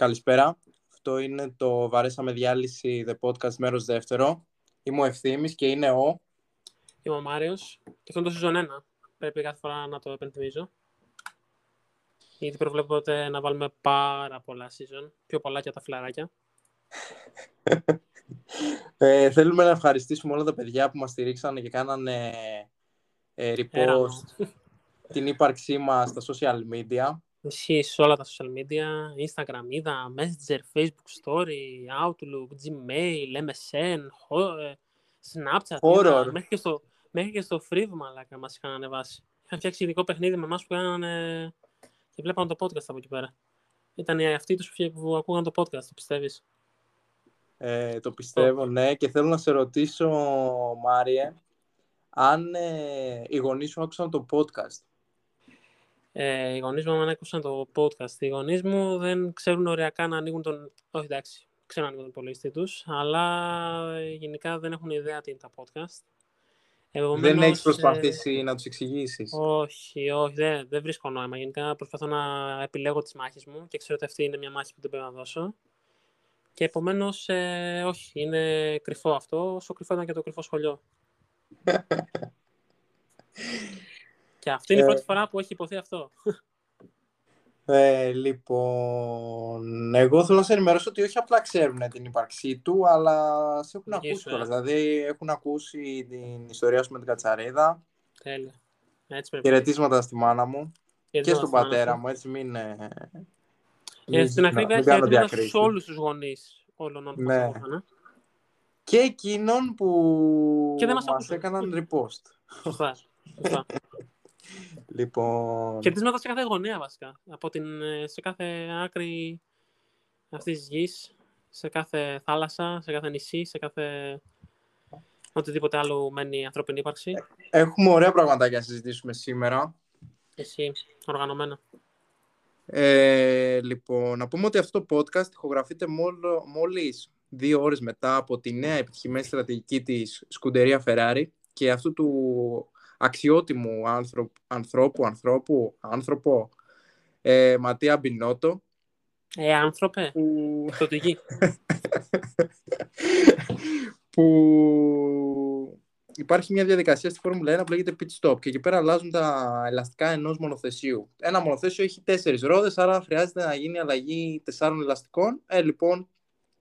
Καλησπέρα. Αυτό είναι το Βαρέσαμε Διάλυση The Podcast μέρος δεύτερο. Είμαι ο Ευθύμης και είναι ο... Είμαι ο Μάριος και αυτό είναι το season 1. Πρέπει κάθε φορά να το επενθυμίζω. Γιατί προβλέπω να βάλουμε πάρα πολλά season. Πιο πολλά και τα φιλαράκια. ε, θέλουμε να ευχαριστήσουμε όλα τα παιδιά που μας στηρίξαν και κάνανε ε, repost την ύπαρξή μας στα social media. Ισχύει σε όλα τα social media, Instagram, είδα, Messenger, Facebook Story, Outlook, Gmail, MSN, ε, Snapchat, Horror. μέχρι, και στο, μέχρι και στο Free μαλάκα μας είχαν ανεβάσει. Είχαν φτιάξει ειδικό παιχνίδι με εμάς που κάνανε και βλέπαν το podcast από εκεί πέρα. Ήταν αυτοί τους που ακούγαν το podcast, το πιστεύεις; Ε, το πιστεύω, ναι. Και θέλω να σε ρωτήσω, Μάριε, αν ε, οι γονείς σου άκουσαν το podcast. Ε, οι γονείς μου αν άκουσαν το podcast. Οι γονείς μου δεν ξέρουν ωριακά να ανοίγουν τον... Όχι, εντάξει, ξέρουν να ανοίγουν τον υπολογιστή τους, αλλά ε, γενικά δεν έχουν ιδέα τι είναι τα podcast. Επομένως, δεν έχεις προσπαθήσει ε... να τους εξηγήσεις; Όχι, όχι, δεν, δεν βρίσκω νόημα. Γενικά προσπαθώ να επιλέγω τις μάχες μου και ξέρω ότι αυτή είναι μια μάχη που δεν πρέπει να δώσω. Και επομένως, ε, όχι, είναι κρυφό αυτό, όσο κρυφό ήταν και το κρυφό σχολείο. και αυτή είναι η πρώτη ε. φορά που έχει υποθεί αυτό. Ε, λοιπόν, εγώ θέλω να σε ενημερώσω ότι όχι απλά ξέρουν την ύπαρξή του, αλλά σε έχουν ακούσει τώρα. Ε. Δηλαδή, έχουν ακούσει την ιστορία σου με την Κατσαρίδα. Τέλεια. Έτσι πρέπει. Χαιρετίσματα στη μάνα μου και στον πατέρα μου, έτσι μην... Ε, στην ακρίβεια χαιρετίσματα σε όλους τους γονείς όλων των ναι. Και εκείνον που και δεν μας, μας έκαναν repost. Σωστά. λοιπόν... Χαιρετίσματα σε κάθε γωνία βασικά. Από την, σε κάθε άκρη αυτής της γης, σε κάθε θάλασσα, σε κάθε νησί, σε κάθε οτιδήποτε άλλο μένει η ανθρώπινη ύπαρξη. Έχουμε ωραία πραγματάκια να συζητήσουμε σήμερα. Εσύ, οργανωμένα. Ε, λοιπόν, να πούμε ότι αυτό το podcast ηχογραφείται μόλις δύο ώρες μετά από τη νέα επιτυχημένη στρατηγική της σκουντερία Ferrari και αυτού του αξιότιμου άνθρωπου, ανθρώπου, ανθρώπου, άνθρωπο, ε, Ματία Μπινότο. Ε, άνθρωπε, που... που υπάρχει μια διαδικασία στη Φόρμουλα 1 που λέγεται pit stop και εκεί πέρα αλλάζουν τα ελαστικά ενός μονοθεσίου. Ένα μονοθέσιο έχει τέσσερις ρόδες, άρα χρειάζεται να γίνει αλλαγή τεσσάρων ελαστικών. Ε, λοιπόν,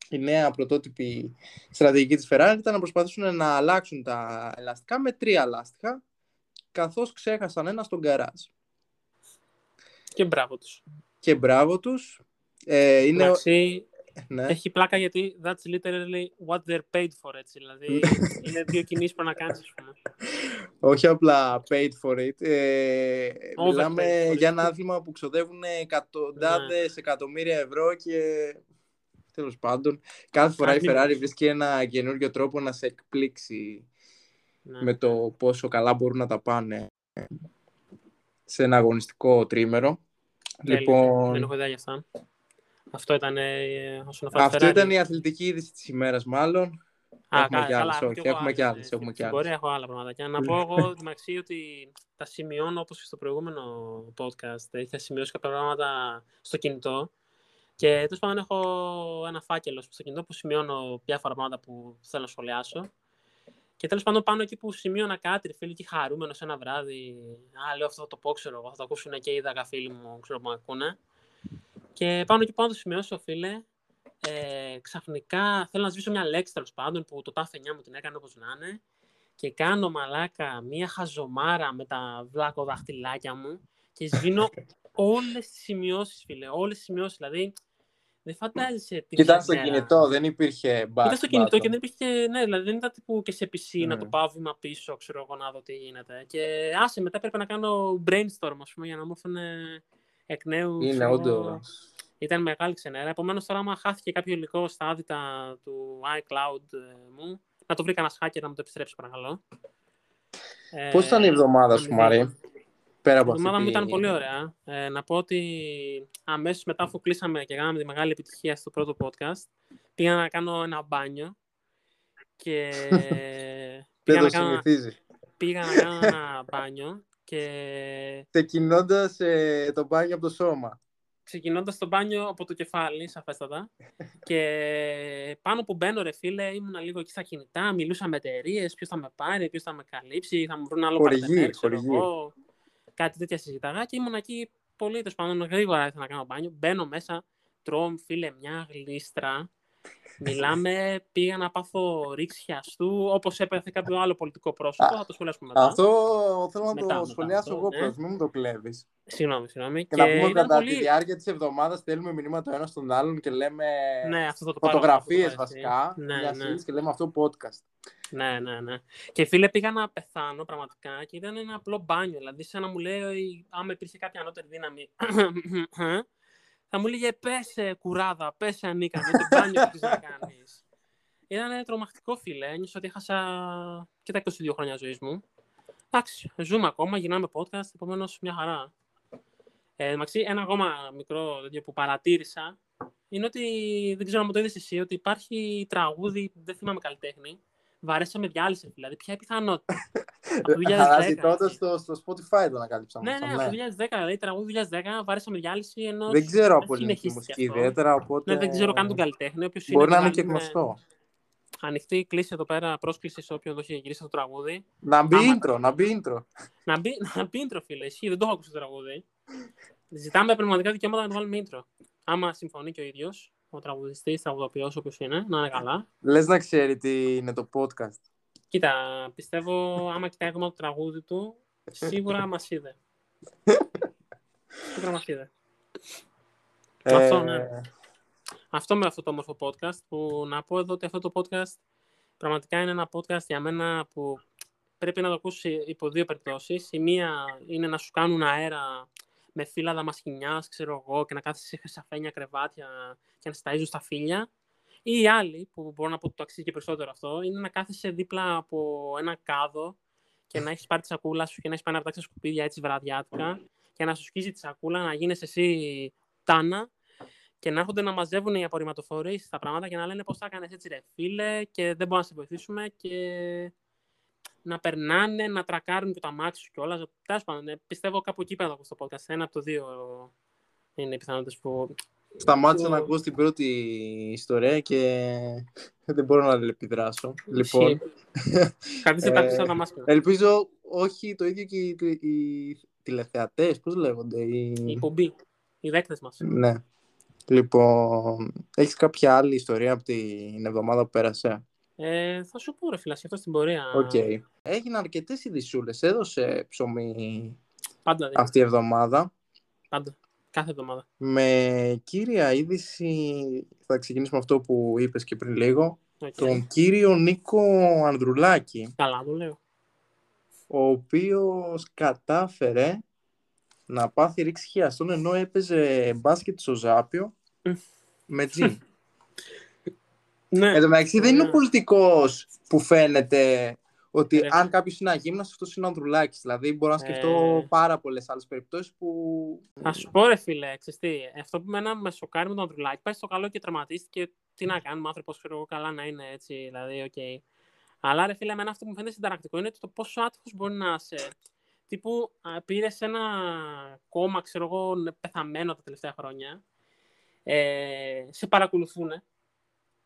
η νέα πρωτότυπη στρατηγική της Ferrari ήταν να προσπαθήσουν να αλλάξουν τα ελαστικά με τρία ελάστιχα, καθώς ξέχασαν ένα στον καράζ. Και μπράβο τους. Και μπράβο τους. Ε, είναι... Ναι. Έχει πλάκα γιατί that's literally what they're paid for, έτσι. Δηλαδή, είναι δύο κινήσεις που να κάνεις, ας πούμε. Όχι απλά paid for it. Ε, μιλάμε για ένα άθλημα που ξοδεύουν εκατοντάδες ναι. εκατομμύρια ευρώ και τέλος πάντων κάθε φορά η Ferrari βρίσκει ένα καινούριο τρόπο να σε εκπλήξει ναι. με το πόσο καλά μπορούν να τα πάνε σε ένα αγωνιστικό τρίμερο. Λοιπόν... Δεν έχω ιδέα για αυτά. Αυτό ήταν ε, όσον αφορά Αυτό ήταν η αθλητική είδηση της ημέρας μάλλον. Α, έχουμε κι άλλες, όχι, έχουμε κι άλλες. Έχουμε κι άλλες. Μπορεί, έχω άλλα πράγματα. Και να πω εγώ τη ότι τα σημειώνω όπως και στο προηγούμενο podcast. Είχα σημειώσει κάποια πράγματα στο κινητό. Και τέλος πάντων έχω ένα φάκελο στο κινητό που σημειώνω διάφορα πράγματα που θέλω να σχολιάσω. Και τέλος πάντων πάνω εκεί που σημείωνα κάτι, φίλοι, και χαρούμενος ένα βράδυ. Α, λέω αυτό θα το πω, ξέρω εγώ, θα το ακούσουν και οι δάκα φίλοι μου, ξέρω που με ακούνε. Και πάνω εκεί πάνω το σημειώσω, φίλε, ε, ξαφνικά θέλω να σβήσω μια λέξη τέλος πάντων που το τάφε 9 μου την έκανε όπως να είναι. Και κάνω μαλάκα μια χαζομάρα με τα βλάκο δαχτυλάκια μου και σβήνω όλες τις σημειώσεις, φίλε. Όλες τις σημειώσεις. Δηλαδή, δεν φαντάζεσαι τι. Ήταν στο κινητό, δεν υπήρχε μπα. Ήταν στο κινητό και δεν υπήρχε. Ναι, δηλαδή δεν ήταν τύπου και σε PC να το πάω βήμα πίσω, ξέρω εγώ να δω τι γίνεται. Και άσε, μετά πρέπει να κάνω brainstorm, ας πούμε, για να μου έρθουν εκ νέου. Είναι όντως. Ήταν μεγάλη ξενέρα. Επομένως, τώρα, άμα χάθηκε κάποιο υλικό στα άδυτα του iCloud ε, μου, να το βρει κανένας hacker να μου το επιστρέψει, παρακαλώ. Πώς ήταν η εβδομάδα σου, Μάρι, πέρα από Η εβδομάδα μου ήταν πολύ ωραία. Ε, να πω ότι αμέσως μετά, αφού κλείσαμε και κάναμε τη μεγάλη επιτυχία στο πρώτο podcast, πήγα να κάνω ένα μπάνιο. Και. πήγα, να κάνω... πήγα να κάνω ένα μπάνιο και... Ξεκινώντας ε, το μπάνιο από το σώμα. ξεκινώντας το μπάνιο από το κεφάλι, σαφέστατα. και πάνω που μπαίνω, ρε φίλε, ήμουν λίγο εκεί στα κινητά, μιλούσα με εταιρείες, ποιος θα με πάρει, ποιος θα με καλύψει, θα μου βρουν άλλο Χορηγή, ξέρω χορηγή. εγώ. Κάτι τέτοια συζητάγα και ήμουν εκεί πολύ, τέλο πάντων, γρήγορα ήθελα να κάνω μπάνιο. Μπαίνω μέσα, τρώω, φίλε, μια γλίστρα. Μιλάμε, πήγα να πάθω ρήξη χιαστού, όπως έπαθε κάποιο άλλο πολιτικό πρόσωπο, θα το σχολιάσουμε μετά. Αυτό θέλω να Μετά, το μετά σχολιάσω αυτό, εγώ ναι. πρώτα, μην μου το κλέβεις. Συγγνώμη, συγγνώμη. Και, να πούμε ότι ήταν κατά πολύ- τη διάρκεια της εβδομάδας στέλνουμε μηνύματα το ένας στον άλλον και λέμε Ναι, αυτό θα το πάρω. φωτογραφίε αυτό το πάρω εσύ. βασικά. Ναι, μια ναι. συζήτηση και λέμε αυτό podcast. Ναι, ναι, ναι. Και φίλε, πήγα να πεθάνω πραγματικά και ήταν ένα απλό μπάνιο. Δηλαδή, σαν να μου λέει, άμα υπήρχε κάποια ανώτερη δύναμη, θα μου έλεγε πέσε κουράδα, πέσε ανίκανη, το μπάνιο που να κάνεις. Ήταν τρομακτικό, φίλε. Ένιωσα ότι έχασα και τα 22 χρόνια ζωής μου. Εντάξει, ζούμε ακόμα, γυρνάμε podcast, επομένως μια χαρά. Ε, Μαξί, ένα ακόμα μικρό τέτοιο που παρατήρησα είναι ότι δεν ξέρω αν μου το είδες εσύ, ότι υπάρχει τραγούδι, δεν θυμάμαι καλλιτέχνη. Βαρέσα με διάλυση, δηλαδή. Ποια είναι η πιθανότητα. από το 2010. Αναζητώντα έτσι. στο, στο Spotify το ανακάλυψα. Ναι, αυτό, ναι, από το 2010, δηλαδή τραγούδι 2010, βάρεσα με διάλυση ενώ. Δεν ξέρω από ελληνική συνεχίστηκε μουσική αυτό. ιδιαίτερα, οπότε. Ναι, δεν ξέρω καν τον καλλιτέχνη. Όποιος Μπορεί να είναι βάλει και με γνωστό. Ανοιχτή κλίση εδώ πέρα, πρόσκληση σε όποιον το έχει γυρίσει το τραγούδι. Να μπει Άμα- intro, να μπει intro. Να μπει, να μπει intro, φίλε. Ισχύει, δεν το έχω ακούσει το τραγούδι. Ζητάμε πνευματικά δικαιώματα να το βάλουμε intro. Άμα συμφωνεί και ο ίδιος, ο τραγουδιστής, τραγουδοποιός, όποιος είναι, να είναι καλά. Λες να ξέρει τι είναι το podcast. Κοίτα, πιστεύω άμα κοιτάει ακόμα το τραγούδι του, σίγουρα μας είδε. σίγουρα μας είδε. Αυτό, ναι. Ε, Αυτό με αυτό το όμορφο podcast που να πω εδώ ότι αυτό το podcast πραγματικά είναι ένα podcast για μένα που πρέπει να το ακούσει υπό δύο περιπτώσεις. Η μία είναι να σου κάνουν αέρα με φύλλα δαμασχηνιάς, ξέρω εγώ, και να κάθεσαι σε χρυσαφένια κρεβάτια και να σταΐζουν στα φύλλα. Ή η άλλη, που μπορώ να πω ότι το αξίζει και περισσότερο αυτό, είναι να κάθεσαι δίπλα από ένα κάδο και να έχεις πάρει τη σακούλα σου και να έχεις πάει να πετάξεις σκουπίδια έτσι βραδιάτικα και να σου σκίζει τη σακούλα, να γίνεσαι εσύ τάνα και να έρχονται να μαζεύουν οι απορριμματοφορεί τα πράγματα και να λένε πώς θα έκανε έτσι, ρε φίλε, και δεν μπορούμε να σε βοηθήσουμε και να περνάνε, να τρακάρουν και το αμάξι σου κιόλας. Τέλος πάντων, ε, πιστεύω κάπου εκεί πέρα το στο podcast. Ένα από το δύο είναι οι πιθανότητες που. Σταμάτησα το- να ακούω την πρώτη ιστορία και δεν μπορώ να αλληλεπιδράσω. Λοιπόν, Κρατήστε Ε, τα πίσω τα μάτια. ελπίζω όχι το ίδιο και οι, οι τηλεθεατές, πώς λέγονται. Οι... Η εκπομπή. Οι δέκτες μας. Ναι. Λοιπόν, έχεις κάποια άλλη ιστορία από την εβδομάδα που πέρασε; Ε, θα σου πω, ρε φίλε, αυτό στην πορεία. Οκ. Έγιναν αρκετές ειδισούλες. Έδωσε ψωμί Πάντα, δηλαδή. αυτή η εβδομάδα. Πάντα. Κάθε εβδομάδα. Με κύρια είδηση, θα ξεκινήσουμε αυτό που είπες και πριν λίγο, Οκ. τον κύριο Νίκο Ανδρουλάκη, Καλά το λέω. ο οποίος κατάφερε να πάθει ρήξη χιαστών ενώ έπαιζε μπάσκετ στο Ζάππειο Μμ. με τζιν. Ναι. Εν τω μεταξύ δεν είναι ο Ναι. πολιτικός που φαίνεται ότι Ρε. αν κάποιος είναι αγύμναστος, αυτός είναι ο Ανδρουλάκης. Δηλαδή μπορώ να σκεφτώ Ε. πάρα πολλές άλλες περιπτώσεις που... Θα σου πω, ρε φίλε, ξέρεις τι, αυτό που εμένα με σοκάρει με τον Ανδρουλάκη, πάει στο καλό και τραυματίστηκε. Τι να κάνουμε, άνθρωπος, ξέρω εγώ, καλά να είναι έτσι, δηλαδή, οκ. Αλλά ρε φίλε, εμένα αυτό που μου φαίνεται συνταρακτικό είναι το πόσο άτυχος μπορεί να είσαι. Τύπου πήρες ένα κόμμα, ξέρω εγώ, πεθαμένο τα τελευταία χρόνια. Ε, σε παρακολουθούν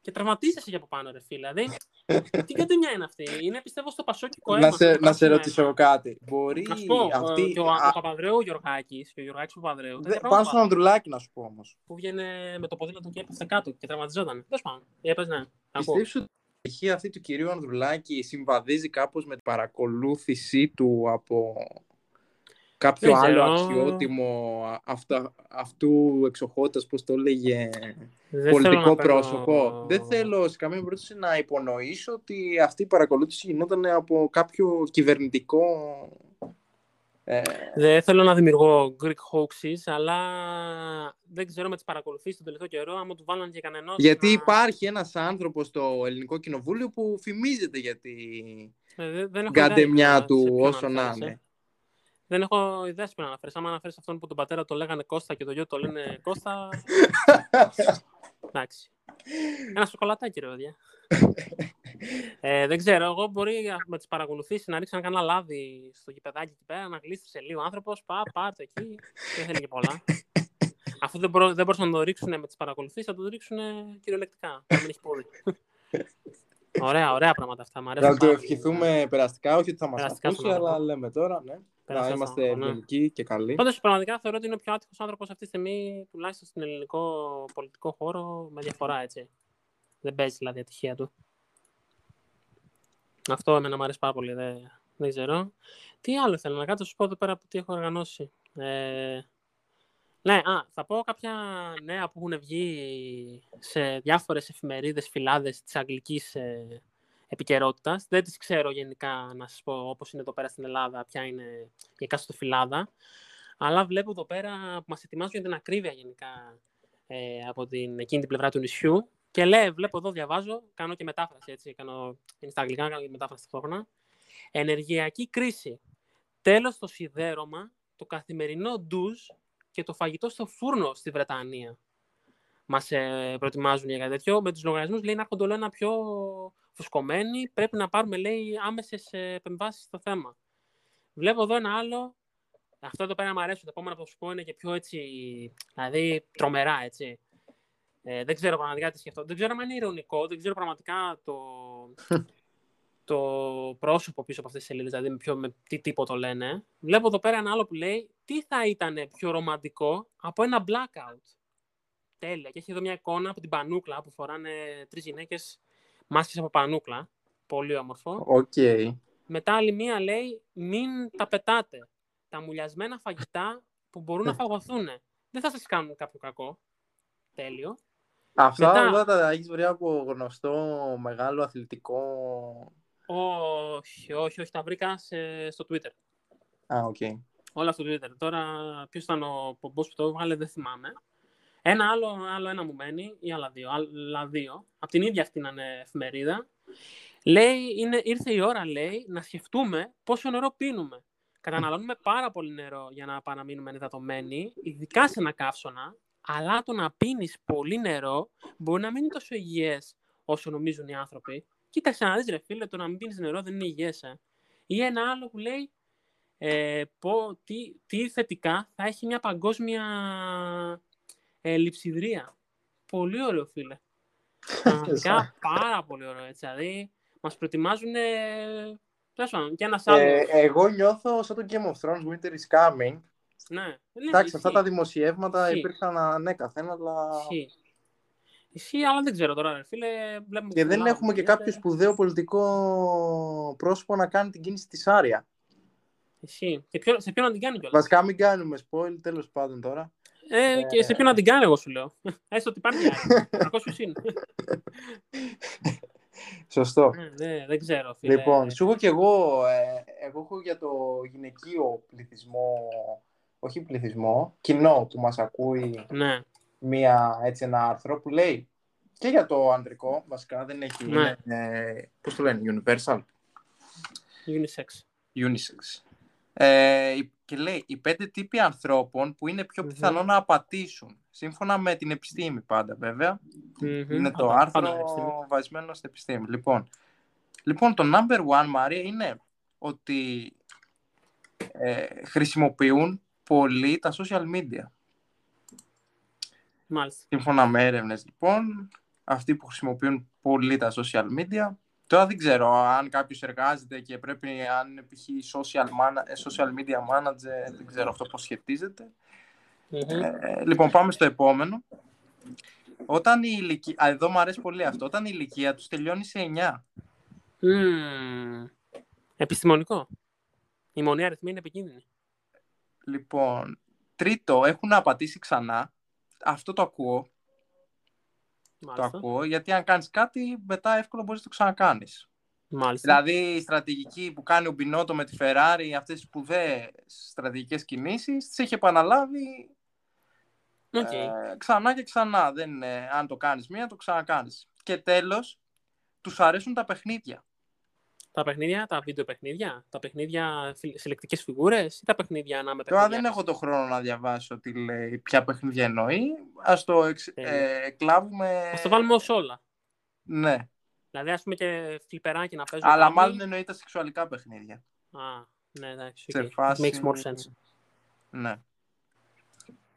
και τραυματίζεσαι για από πάνω, ρε φίλε. Δηλαδή, τι κατεμιά είναι αυτή; Είναι πιστεύω στο πασόκικο αίμα. να, σε, στο να σε πράσινο ρωτήσω αίμα. εγώ κάτι. Μπορεί Να σου πω, αυτή... ε, και ο, α, ο Παπανδρέου Γιωργάκης και ο Γιωργάκης Παπανδρέου. δε- τέτοια Πάνω πράγματα στον Ανδρουλάκη να σου πω όμως. που βγαίνει με το ποδήλατο και έπεφτε κάτω και τραυματιζόταν. Τέλος πάντων. Για πες, ναι. Ακούω. Πιστεύεις ότι η επιτυχία αυτή του κυρίου Ανδρουλάκη συμβαδίζει κάπως με την παρακολούθησή του από κάποιο Δεν άλλο ξέρω. αξιότιμο α- αυτά, αυτού εξοχότητας, πώς το έλεγε, Δεν θέλω πολιτικό να παίρνω- πρόσωπο. Δεν θέλω σε καμία περίπτωση να υπονοήσω ότι αυτή η παρακολούθηση γινόταν από κάποιο κυβερνητικό... Ε, Δεν θέλω να δημιουργώ Greek hoaxes, αλλά δεν ξέρω με τις παρακολουθήσεις τον τελευταίο καιρό, άμα του βάλαν και κανένας. γιατί υπάρχει ένας άνθρωπος στο ελληνικό κοινοβούλιο που φημίζεται για τη Ε, δεν, δεν έχω γκαντεμιά ιδέα σε του ποιον όσο να αναφέρεσαι. είναι. Δεν έχω ιδέα σε ποιον αναφέρεις. Άμα αναφέρεις αυτόν που τον πατέρα το λέγανε Κώστα και το γιο το λένε Κώστα. Εντάξει. Ένα σοκολατάκι, ρε παιδιά. ε, δεν ξέρω, εγώ μπορεί με τις παρακολουθήσει να ρίξω ένα κανένα λάδι στο γηπεδάκι εκεί πέρα, να γλίστρησε λίγο άνθρωπος. Πά, πάρ' το εκεί. Δεν θέλει και πολλά. Αφού δεν, μπορώ, δεν μπορούσαν να το ρίξουν με τις παρακολουθήσεις, θα το ρίξουν κυριολεκτικά. Να μην έχει πόδι. ωραία, ωραία πράγματα αυτά. Μ' αρέσουν Να το πάρα πολύ. ευχηθούμε περαστικά, όχι ότι θα μας Περαστικά ακούσει, στον αλλά άνθρωπο. λέμε τώρα, ναι. Να Περαστικά είμαστε στον άνθρωπο, ναι. ευγενικοί και καλοί. Πάντως, πραγματικά θεωρώ ότι είναι ο πιο άτυχος άνθρωπος αυτή τη στιγμή, τουλάχιστον στην ελληνικό πολιτικό χώρο, με διαφορά έτσι. Δεν παίζει δηλαδή η ατυχία του. Αυτό εμένα μου αρέσει πάρα πολύ. Δεν, δεν ξέρω. Τι άλλο θέλω να κάνω, θα σου πω εδώ πέρα που τι έχω οργανώσει. Ε, ναι, α, θα πω κάποια νέα που έχουν βγει σε διάφορες εφημερίδες, φυλάδες της αγγλικής ε, επικαιρότητας. Δεν τις ξέρω γενικά, να σας πω, όπως είναι εδώ πέρα στην Ελλάδα, ποια είναι η εκάστοτε φυλάδα. Αλλά βλέπω εδώ πέρα που μας ετοιμάζουν για την ακρίβεια γενικά ε, από την, εκείνη την πλευρά του νησιού. Και λέει, βλέπω εδώ, διαβάζω, κάνω και μετάφραση, έτσι, κάνω, είναι στα αγγλικά, κάνω και μετάφραση ταυτόχρονα. Ενεργειακή κρίση. Τέλος στο σιδέρωμα, το καθημερινό ντουζ και το φαγητό στο φούρνο στη Βρετανία. Μας ε, προετοιμάζουν για κάτι τέτοιο. Με τους λογαριασμούς λέει να έρχονται όλο ένα πιο φουσκωμένοι. Πρέπει να πάρουμε, λέει, άμεσες ε, επεμβάσεις στο θέμα. Βλέπω εδώ ένα άλλο. Αυτό εδώ πέρα μου αρέσουν. Τα επόμενα που θα σου πω είναι και πιο έτσι, δηλαδή τρομερά, έτσι. Ε, δεν ξέρω πραγματικά τι σκεφτώ. Δεν ξέρω αν είναι ηρωνικό, δεν ξέρω πραγματικά το, το πρόσωπο πίσω από αυτές τις σελίδες, δηλαδή με, ποιο, με τι τύπο το λένε. Βλέπω εδώ πέρα ένα άλλο που λέει τι θα ήταν πιο ρομαντικό από ένα blackout; Τέλεια. Και έχει εδώ μια εικόνα από την πανούκλα που φοράνε τρεις γυναίκες μάσκες από πανούκλα. Πολύ όμορφο. Οκ. Μετά άλλη μία λέει μην τα πετάτε. Τα μουλιασμένα φαγητά που μπορούν να φαγωθούν. Δεν θα σας κάνουν κάποιο κακό. Τέλειο. Αυτά Μετά- όλα τα έχεις βρει από γνωστό μεγάλο αθλητικό... Όχι, όχι, όχι. Τα βρήκα σε- στο Twitter. Α, οκ. Όλα στο Twitter. Τώρα, ποιος ήταν ο πομπός που το έβγαλε, δεν θυμάμαι. Ένα άλλο, άλλο ένα μου μένει, ή άλλα δύο. Άλλα δύο. Από την ίδια αυτήν είναι εφημερίδα. Λέει, είναι, ήρθε η ώρα, λέει, να σκεφτούμε πόσο νερό πίνουμε. Καταναλώνουμε πάρα πολύ νερό για να παραμείνουμε ενυδατωμένοι, ειδικά σε ένα καύσωνα, αλλά το να πίνεις πολύ νερό μπορεί να μην είναι τόσο υγιές όσο νομίζουν οι άνθρωποι. Κοίταξε να δεις ρε φίλε, το να μην πίνεις νερό δεν είναι υγιές. Ε. Ή ένα άλλο που λέει, ε, πω, τι, τι θετικά θα έχει μια παγκόσμια ε, λειψιδρία. Πολύ ωραίο, φίλε. Πραγματικά πάρα πολύ ωραίο, έτσι. Δηλαδή, μας προετοιμάζουν τέλος πάντων, και ένας άλλος. Ε, εγώ νιώθω σαν το Game of Thrones, Winter is coming. ναι, ναι, Εντάξει, αυτά ισχύει. τα δημοσιεύματα Ισχύει. υπήρχαν ανέκαθεν, αλλά... Ισχύει. Ισχύει, αλλά δεν ξέρω τώρα, ρε φίλε. Βλέπουμε Και στην δεν Ελλάδα έχουμε τι και γίνεται. κάποιο σπουδαίο πολιτικό πρόσωπο να κάνει την κίνηση της Άρια. Ισχύει. Και ποιο, σε ποιον να την κάνει κιόλας; Βασικά μην κάνουμε spoil, τέλος πάντων τώρα. Ε, και σε ποιον να την κάνει, εγώ σου λέω. Έστω ότι υπάρχει άλλη. Κακό ποιος είναι. Σωστό. Ε, δεν- δεν ξέρω, φίλε. Λοιπόν, σου έχω και εγώ, ε, εγώ έχω για το γυναικείο πληθυσμό, όχι πληθυσμό, κοινό που μας ακούει Ναι, μία, έτσι, ένα άρθρο που λέει και για το ανδρικό, βασικά δεν έχει, Ναι. είναι, ε, πώς το λένε, universal, unisex. unisex. Ε, και λέει, οι πέντε τύποι ανθρώπων που είναι πιο Μμμ. πιθανό να απατήσουν, σύμφωνα με την επιστήμη πάντα βέβαια, Μμμ. είναι το Πάντα- άρθρο πάντα επιστήμη. βασισμένο στην επιστήμη. Λοιπόν, λοιπόν, το number one, Μαρία, είναι ότι ε, χρησιμοποιούν πολύ τα social media. Μάλιστα. Σύμφωνα με έρευνες, λοιπόν, αυτοί που χρησιμοποιούν πολύ τα social media, τώρα δεν ξέρω αν κάποιος εργάζεται και πρέπει, αν είναι π.χ. social, mana- ε, social media manager, δεν ξέρω αυτό πώς σχετίζεται. Μμμ. Ε, λοιπόν, πάμε στο επόμενο. Όταν η ηλικία, α, εδώ μου αρέσει πολύ αυτό, όταν η ηλικία τους τελειώνει σε 9. Μμμ. Επιστημονικό. Η μονή αριθμή είναι επικίνδυνη. Λοιπόν, τρίτο, έχουν απατήσει ξανά. Αυτό το ακούω, το Μάλιστα. ακούω, γιατί αν κάνεις κάτι, μετά εύκολα μπορείς να το ξανακάνεις. Μάλιστα. Δηλαδή, η στρατηγική που κάνει ο Μπινότο με τη Ferrari, αυτές τις σπουδαίες στρατηγικές κινήσεις, τις έχει επαναλάβει Οκ. ε, ξανά και ξανά. Δεν είναι, αν το κάνεις μία, το ξανακάνεις. Και τέλος, τους αρέσουν τα παιχνίδια. Τα παιχνίδια, τα βίντεο παιχνίδια, τα παιχνίδια συλλεκτικές φιγούρες ή τα παιχνίδια να με Τώρα παιχνίδια. δεν έχω το χρόνο να διαβάσω τι λέει, ποια παιχνίδια εννοεί. Ας το εξ, Τέλεια. ε, κλάβουμε... Α το βάλουμε ως όλα. Ναι, Δηλαδή, ας πούμε και φλιπεράκι να παίζουμε. αλλά κάτι. μάλλον εννοεί τα σεξουαλικά παιχνίδια. Α, ναι, εντάξει. Σε οκ. φάση- Makes more sense. Ναι.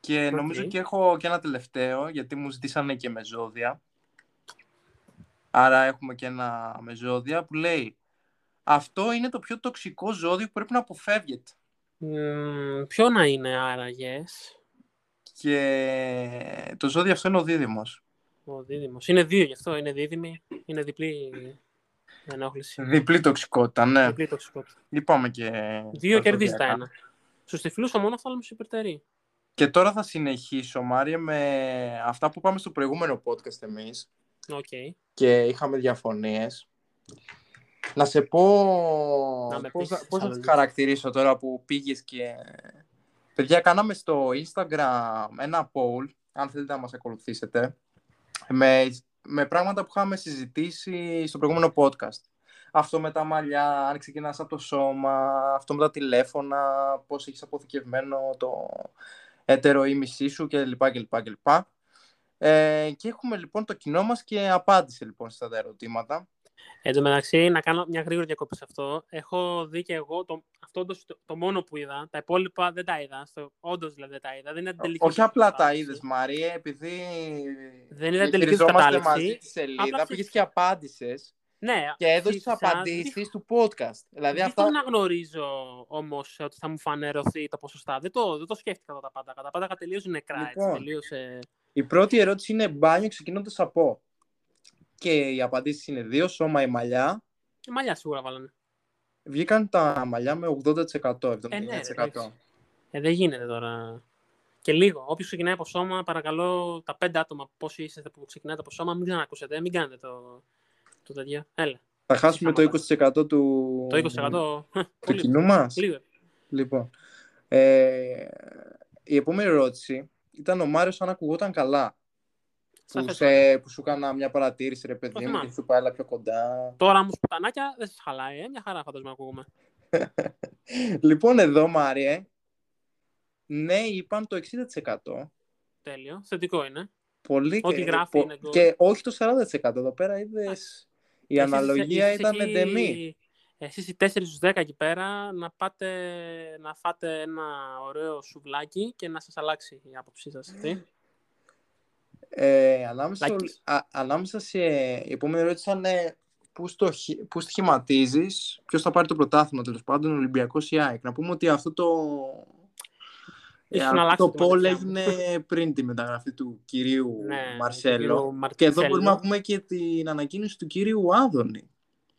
Και Οκ. νομίζω και έχω και ένα τελευταίο, γιατί μου ζητήσανε και με ζώδια. Άρα έχουμε και ένα με ζώδια που λέει αυτό είναι το πιο τοξικό ζώδιο που πρέπει να αποφεύγετε. Μμμ, ποιο να είναι άραγε; Και το ζώδιο αυτό είναι ο δίδυμος. Ο δίδυμος. Είναι δύο γι' αυτό. Είναι δίδυμη. Είναι διπλή ενόχληση. Διπλή τοξικότητα, ναι. Διπλή τοξικότητα. Είπαμε και... Δύο τα κερδίζει τα ζώδια. ένα. Στους τυφλούς ο μονόφθαλμος υπερτερεί. Και τώρα θα συνεχίσω, Μαρία, με αυτά που είπαμε στο προηγούμενο podcast εμείς Οκ. και είχαμε διαφωνίες. Να σε πω Να με πώς, πεις θα- πώς θα άλλες. τις χαρακτηρίσω τώρα που πήγες και... Παιδιά, κάναμε στο Instagram ένα poll, αν θέλετε να μας ακολουθήσετε, με, με πράγματα που είχαμε συζητήσει στο προηγούμενο podcast. Αυτό με τα μαλλιά, αν ξεκινάς από το σώμα, αυτό με τα τηλέφωνα, πώς έχεις αποθηκευμένο το έτερο ή μισή σου κλπ. κλπ, κλπ. Ε, και έχουμε λοιπόν το κοινό μας και απάντησε λοιπόν στα τα ερωτήματα. Εν τω μεταξύ, να κάνω μια γρήγορη διακοπή σε αυτό. Έχω δει και εγώ το, αυτό όντως το, το μόνο που είδα. Τα υπόλοιπα δεν τα είδα. Στο, όντως δηλαδή δεν τα είδα. Δεν είναι την τελική Όχι απλά τα κατάληξη. είδες Μαρία, επειδή Δεν είναι τελική του χειριζόμαστε κατάληξη. μαζί τη σελίδα, Απλά πήγες και απάντησες Ναι, και έδωσες φύσα- απαντήσεις του podcast. Δηλαδή Δεν αυτά... το αναγνωρίζω όμως ότι θα μου φανερωθεί τα ποσοστά. Δεν το, δεν το σκέφτηκα εδώ τα πάντα. Τα πάντα τελείως νεκρά. Λοιπόν. Έτσι, τελείως, ε, Η πρώτη ερώτηση είναι μπάνιο ξεκινώντας από. Και οι απαντήσεις είναι δύο, σώμα ή μαλλιά. ε, μαλλιά σίγουρα βάλανε. Βγήκαν τα μαλλιά με 80%, 79%. Ε, ναι, ρε, εντάξει. Ε, δεν γίνεται τώρα. Και λίγο. Όποιος ξεκινάει από σώμα, παρακαλώ τα πέντε άτομα πόσοι είστε που ξεκινάτε από σώμα, μην ξανακούσετε. Μην κάνετε το, το τέτοιο. Έλα. Θα χάσουμε το 20% του, Το 20% του πολύ κοινού μας; λίγο. Λοιπόν, ε, η επόμενη ερώτηση ήταν ο Μάριος αν ακουγόταν καλά. Που, Σαφές. σε, που σου έκανα μια παρατήρηση, ρε παιδί μου, θυμάμαι. και σου πάει έλα πιο κοντά. Τώρα όμως πουτανάκια δεν σας χαλάει. Ε. Μια χαρά φαντάζομαι να ακούγουμε. λοιπόν, εδώ, Μάριε, ναι, είπαν το 60%. Τέλειο. Θετικό είναι. Πολύ Ό,τι και, γράφει πο- είναι goal. και όχι το 40%. Εδώ πέρα είδες, η Εσείς- αναλογία εσείς ήταν εκεί- ντεμή. Εσείς οι 4 στους 10 εκεί πέρα να πάτε να φάτε ένα ωραίο σουβλάκι και να σας αλλάξει η άποψή σας αυτή. Ε, ανάμεσα, Like- στο- α, ανάμεσα σε... Η επόμενη ερώτηση ήταν ε, πού, στο, χ- πού στοιχηματίζεις, ποιος θα πάρει το πρωτάθλημα τέλος πάντων, ο Ολυμπιακός ή ΑΕΚ. Να πούμε ότι αυτό το... Ε, Ήσουν αυτό αλλάξει το τη poll ματιά μου. έγινε πριν τη μεταγραφή του κυρίου Ναι, Μαρσέλο. του κύριου Και εδώ Μαρτσέλο. μπορούμε να πούμε και την ανακοίνωση του κυρίου Άδωνη,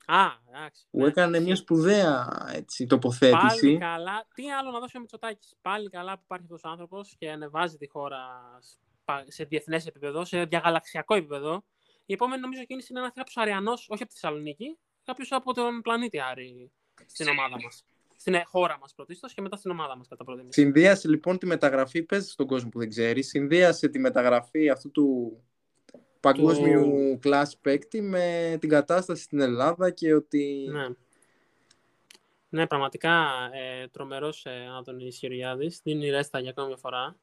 Α, εντάξει. που ναι. έκανε μια σπουδαία έτσι, τοποθέτηση. Πάλι καλά. Τι άλλο να δώσει ο Μητσοτάκης; Πάλι καλά που υπάρχει αυτός ο άνθρωπος και ανεβάζει τη χώρα σπα- σε διεθνές επίπεδο, σε διαγαλαξιακό επίπεδο. Η επόμενη νομίζω κίνηση είναι να έρθει κάποιος Αριανός, όχι από τη Θεσσαλονίκη, κάποιος από τον πλανήτη Άρη στην ομάδα μας. Στην ε, χώρα μας πρωτίστως και μετά στην ομάδα μας κατά πρώτη. μισή. Συνδύασε λοιπόν τη μεταγραφή, πες στον κόσμο που δεν ξέρει, συνδύασε τη μεταγραφή αυτού του παγκόσμιου κλάσ παίκτη με την κατάσταση στην Ελλάδα και ότι... Ναι. Ναι, πραγματικά ε, τρομερός ε, Άδωνης Γεωργιάδης. Δίνει ρέστα για ακόμη μια φορά.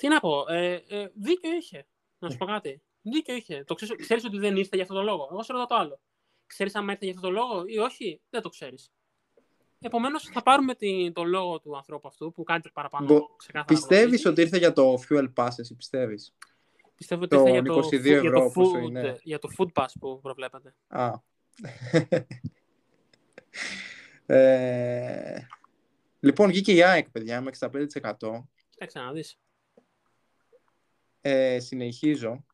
Τι να πω, ε, ε, δίκιο είχε. Να σου πω κάτι. Δίκιο είχε. Το ξέρεις, ξέρεις ότι δεν ήρθε για αυτό το λόγο. Εγώ σε ρωτάω το άλλο. Ξέρεις αν ήρθε για αυτό το λόγο ή όχι; Δεν το ξέρεις. Επομένως θα πάρουμε την, το λόγο του ανθρώπου αυτού που κάνει παραπάνω Μπο- ξεκάθαρα. Πιστεύεις γνωρίζει. ότι ήρθε για το fuel pass, εσύ πιστεύεις; Πιστεύω ότι το ήρθε για το, 22 food- για, ευρώ, το πόσο food, είναι. για το food pass που προβλέπετε. Α. ε, λοιπόν, βγήκε η ΑΕΚ, παιδιά, με 65%. Κοίταξε να δεις. Ε, συνεχίζω.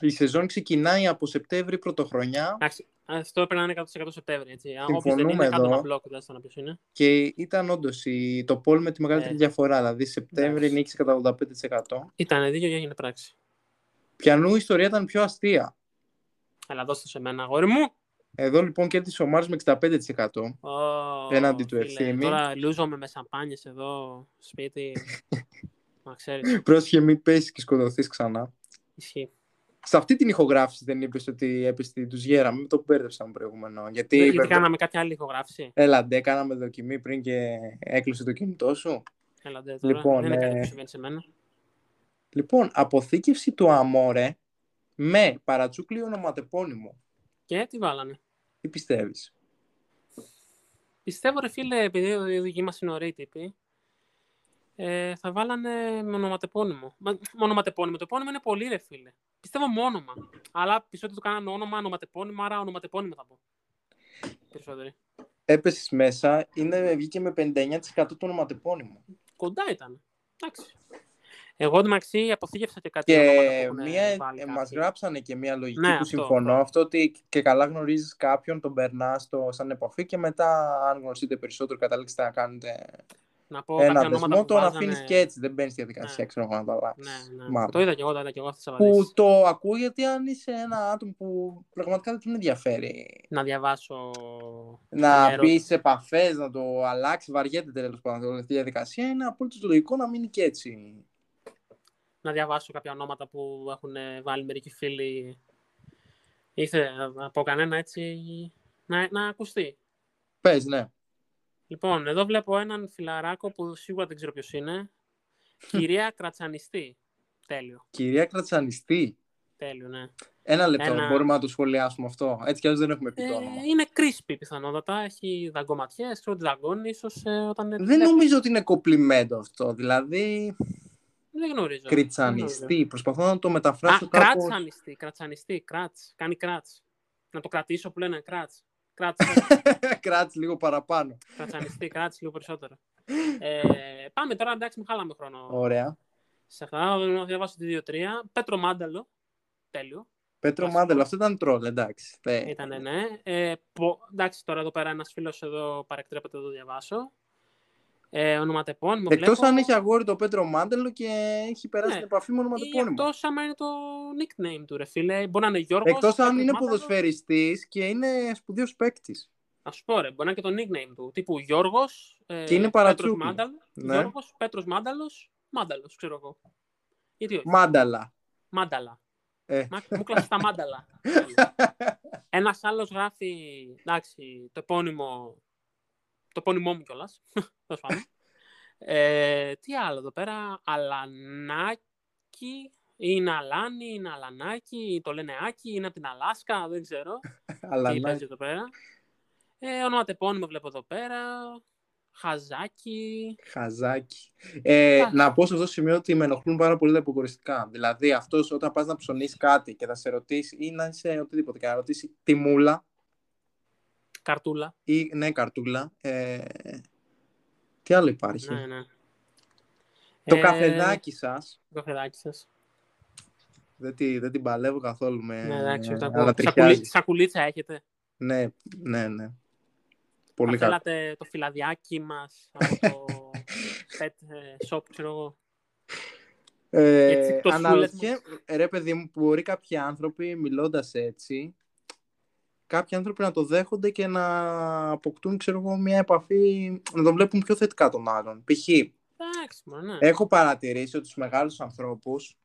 Η σεζόν ξεκινάει από Σεπτέμβρη πρωτοχρονιά Εντάξει, αυτό έπρεπε να είναι 100% Σεπτέμβρη. Έτσι. Όποιος δεν Συμφωνούμε είναι, κάτω εδώ. ένα μπλοκ, δεν στο να ποιος είναι. και ήταν όντως το πόλ με τη μεγαλύτερη Ε. διαφορά. Δηλαδή, Σεπτέμβρη Εντάξει. νίκησε κατά 85%. Ήταν δίκιο και έγινε πράξη. Πιανού η ιστορία ήταν πιο αστεία. Αλλά δώστε το σε μένα, αγόρι μου. Εδώ λοιπόν κέρδισε ο Μάρς με 65%. Ω, Έναντι του φίλε, Ευθύμη. Τώρα λούζομαι με σαμπάνιες εδώ, σπίτι. Να ξέρεις, Πρόσχε μην πέσεις και σκοτωθείς ξανά. ισχύει. Σε αυτή την ηχογράφηση δεν είπες ότι έπεσε του γέραμε. Με το μπέρδεψα με προηγούμενο. Γιατί. Γιατί βέβαια- κάναμε κάποια άλλη ηχογράφηση. Έλα, ντε, κάναμε δοκιμή πριν και έκλεισε το κινητό σου. Έλα, ντε, τώρα. Λοιπόν, δεν είναι κάτι ε, που συμβαίνει σε μένα. Λοιπόν, αποθήκευση του Αμόρε με παρατσούκλι ονοματεπώνυμο. Και τι βάλανε; Τι πιστεύεις; Πιστεύω, ρε φίλε, επειδή οι δικοί μας είναι ωραίοι τύποι, Ε, θα βάλανε με ονοματεπώνυμο. Μα, με ονοματεπώνυμο. Το επώνυμο είναι πολύ ρε φίλε. Πιστεύω με όνομα. Αλλά πιστεύω ότι το κάνανε όνομα, ονοματεπώνυμο, άρα ονοματεπώνυμο θα πω. Περισσότεροι. Έπεσες μέσα, είναι, βγήκε με 59% το ονοματεπώνυμο. Κοντά ήταν. Εντάξει. Εγώ μεταξύ αποθήκευσα και κάτι Και ονόματα που έχουν μία, βάλει ε, κάποιοι. μας γράψανε και μία λογική Ναι, που αυτό, συμφωνώ. αυτό. Αυτό. ότι και καλά γνωρίζεις κάποιον, τον περνάς το σαν επαφή και μετά αν γνωριστείτε περισσότερο καταλήξετε να κάνετε Να πω κάποια ένα ονόματα δεσμό, που τον βάζανε- αφήνεις και έτσι. Δεν μπαίνεις στη διαδικασία, Ναι. ξέρω εγώ, να το αλλάξεις. Ναι, ναι. Μάλλον. Το είδα και εγώ, το είδα και εγώ αυτές τις Που απαντήσεις. το ακούγεται αν είσαι ένα άτομο που πραγματικά δεν τον ενδιαφέρει Να διαβάσω να μια μπεις ερώτηση. σε επαφές, να το αλλάξεις, βαριέται τέλος πάντων αυτή η διαδικασία. Είναι απόλυτος λογικό να μείνει και έτσι. να διαβάσω κάποια ονόματα που έχουν ε, βάλει μερικοί φίλοι. Ήρθε από κανένα έτσι να, να ακουστεί. Πες, ναι. Λοιπόν, εδώ βλέπω έναν φιλαράκο που σίγουρα δεν ξέρω ποιος είναι. Κυρία Κρατσανιστή. Τέλειο. Κυρία Κρατσανιστή. Τέλειο, ναι. Ένα λεπτό, Ένα- μπορούμε να το σχολιάσουμε αυτό. Έτσι κι αλλιώς δεν έχουμε πει το Ε, όνομα. είναι κρίσπι πιθανότατα. Έχει δαγκωματιές. Ξέρω ότι δαγκώνεις ίσως ε, όταν... είναι- Δεν νομίζω ότι είναι κοπλιμέντο αυτό. Δηλαδή, Δεν γνωρίζω. Δεν γνωρίζω. κριτσανιστή. Προσπαθώ να το Α, μεταφράσω κάπως. κράτσανιστή. Κρατσανιστή. Κράτς. Κάνει κράτς. Να το κρατήσω που λένε κράτς. Κράτς. Κράτησε λίγο παραπάνω. Κρατσανιστή, κράτησε λίγο περισσότερο. Ε, πάμε τώρα, εντάξει, μην χάλαμε χρόνο. Ωραία. Σε αυτά, να διαβάσω τη 2-3. Πέτρο Μάνταλο. Τέλειο. Πέτρο Βασικό. Μάντελο, αυτό ήταν τρόλ, εντάξει. Ε, Ήταν ναι. Ε, πο, εντάξει, τώρα εδώ πέρα ένας φίλος εδώ παρεκτρέπεται να το διαβάσω. Ε, ονοματεπώνυμο. Εκτός βλέπω, αν έχει αγόρι το Πέτρο Μάντελο και έχει περάσει Ναι. την επαφή με Ή ονοματεπώνυμο. εκτός άμα είναι το nickname του, ρε φίλε. Μπορεί να είναι Γιώργος. Εκτός αν είναι ποδοσφαιριστής και είναι σπουδαίος παίκτης. Α σου πω, ρε, μπορεί να είναι και το nickname του. Τύπου Γιώργος. Ε, Και είναι παρατσούκλι. Μάνταλος. Ναι. Γιώργος, Πέτρος Μάνταλος, Μάνταλος, ξέρω εγώ. Γιατί όχι. Μάνταλα. Μάνταλα. Ε. Μα- Μου κλάσε τα μάνταλα. Ένας άλλος γράφει, εντάξει, το επώνυμο, το επώνυμό μου κιόλας. Τέλος πάντων. Ε, τι άλλο εδώ πέρα, Αλανάκι, είναι Αλάνι, είναι Αλανάκι, το λένε Άκη, είναι από την Αλάσκα, δεν ξέρω. Αλλά τι να παίζει εδώ πέρα. Ε, ονοματεπώνυμο βλέπω εδώ πέρα. Χαζάκι. Χαζάκι. Ε, Α. να πω σε αυτό το σημείο ότι με ενοχλούν πάρα πολύ τα υποκοριστικά. Δηλαδή, αυτός όταν πας να ψωνίσεις κάτι και θα σε ρωτήσει ή να είσαι οτιδήποτε και να ρωτήσει τη μούλα Καρτούλα. ή ναι, καρτούλα. Ε, τι άλλο υπάρχει; Ναι, ναι. Το Ε, καφεδάκι σας. Το καφεδάκι σας. Δεν, τη- δεν την παλεύω καθόλου με Ναι, εντάξει, ε, το ακούω. ανατριχιάζει. Σακουλί- Σακουλίτσα έχετε. Ναι, ναι, ναι. Πολύ Θα καλό. θέλατε το φυλαδιάκι μας από το pet ε, shop, ξέρω εγώ. Ε, Έτσι, το αναρωτιέμαι, ρε παιδί μου, που μπορεί κάποιοι άνθρωποι μιλώντας έτσι, κάποιοι άνθρωποι να το δέχονται και να αποκτούν, ξέρω εγώ, μια επαφή, να τον βλέπουν πιο θετικά τον άλλον. Π.χ. Εντάξει, μα ναι. έχω παρατηρήσει ότι τους μεγάλους ανθρώπους,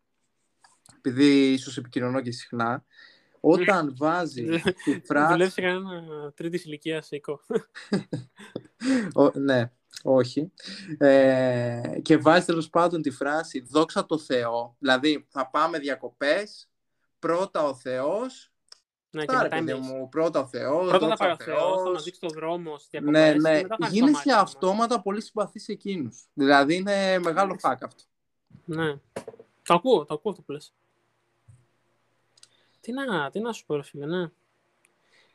επειδή ίσως επικοινωνώ και συχνά, όταν βάζει τη φράση... Δουλεύεις σε κανένα τρίτης ηλικίας οίκο. Ο- ναι, όχι. Ε, και βάζει τέλος πάντων τη φράση «Δόξα τω Θεώ». Δηλαδή, θα πάμε διακοπές, πρώτα ο Θεός, Ναι, και Άρα, μετά παιδί εμείς. μου, πρώτα ο Θεός, Πρώτα θα δόξα πάει ο ο Θεός, θα Θεός. μας δείξει το δρόμο στις Ναι, διακοπές ναι. και μετά θα έρθει το Γίνεσαι μάξι μας. αυτόματα πολύ συμπαθής σε εκείνους. Δηλαδή, είναι μεγάλο hack αυτό. Ναι. Το ακούω, το ακούω αυτό που λες. Τι να, τι να σου πω, ρε φίλε, ναι.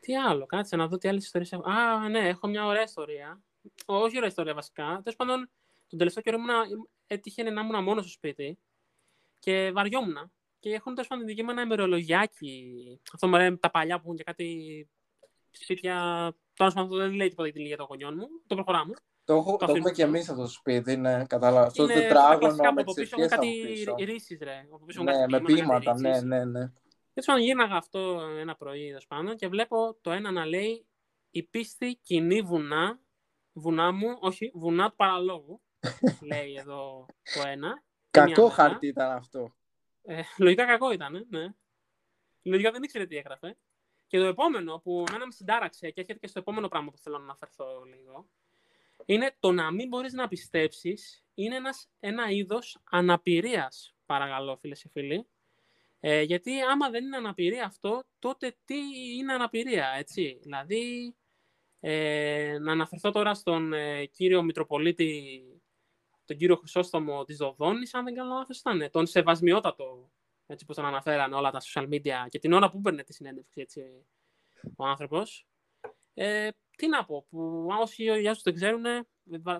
Τι άλλο, κάτσε να δω τι άλλες ιστορίες έχω. Α, ναι, έχω μια ωραία ιστορία. Όχι ωραία ιστορία βασικά. Τέλος πάντων, τον τελευταίο καιρό ήμουνα, έτυχε να ήμουν μόνος στο σπίτι και βαριόμουν. Και έχουν τέλο πάντων δική μου ένα ημερολογιάκι. Αυτό μου λένε τα παλιά που έχουν και κάτι σπίτια. Τώρα αυτό δεν λέει τίποτα για την ηλικία των γονιών μου. Το προχωράμε. Το, έχω, Το το έχουμε αφήνω. και εμείς αυτό το σπίτι, ναι, κατάλαβα. Αυτό το Είναι τα τετράγωνο κλασικά που με από τις πίσω έχουν ευχές από κάτι πίσω. ρίσεις, ρε. Από πίσω έχουν Ναι, κάτι με ποίηματα, κάτι ναι, ρίσεις. ναι, ναι. Έτσι πάντων, γύρναγα αυτό ένα πρωί, τέλος πάντων, και βλέπω το ένα να λέει «Η πίστη κινεί βουνά, βουνά μου, όχι, βουνά του παραλόγου», λέει εδώ το ένα. Και μια Κακό μέρα. χαρτί ήταν αυτό. Ε, λογικά κακό ήταν, ναι. Λογικά δεν ήξερε τι έγραφε. Και το επόμενο που εμένα με συντάραξε και έρχεται και στο επόμενο πράγμα που θέλω να αναφερθώ λίγο, είναι το να μην μπορείς να πιστέψεις είναι ένας, ένα είδος αναπηρίας, παρακαλώ φίλες και φίλοι. Ε, γιατί άμα δεν είναι αναπηρία αυτό, τότε τι είναι αναπηρία, έτσι. Δηλαδή, ε, να αναφερθώ τώρα στον ε, κύριο Μητροπολίτη τον κύριο Χρυσόστομο της Δοδόνης, αν δεν κάνω λάθος ήταν, τον σεβασμιότατο, έτσι όπως τον αναφέραν όλα τα social media και την ώρα που παίρνε τη συνέντευξη, έτσι, ο άνθρωπος. Ε, τι να πω, που όσοι για όσους δεν ξέρουν,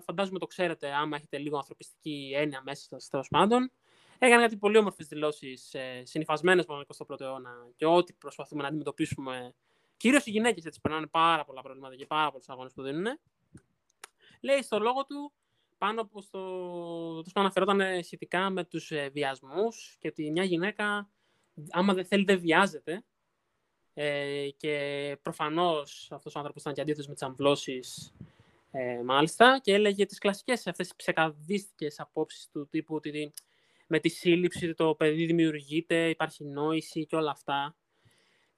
φαντάζομαι το ξέρετε, άμα έχετε λίγο ανθρωπιστική έννοια μέσα σας, τέλος πάντων. Έκανε κάτι πολύ όμορφες δηλώσεις, ε, συνηθισμένε με τον 21ο αιώνα και ό,τι προσπαθούμε να αντιμετωπίσουμε. Κυρίως οι γυναίκες έτσι περνάνε πάρα πολλά προβλήματα και πάρα πολλούς αγώνες που δίνουν. Λέει στο λόγο του πάνω από στο. Το αναφερόταν σχετικά με τους ε, βιασμούς και ότι μια γυναίκα, άμα δεν θέλει, δεν βιάζεται. Ε, και προφανώς αυτός ο άνθρωπος ήταν και αντίθετος με τις αμβλώσεις, ε, μάλιστα, και έλεγε τις κλασικές αυτές τις ψεκαδίστικες απόψεις του τύπου ότι με τη σύλληψη το παιδί δημιουργείται, υπάρχει νόηση και όλα αυτά.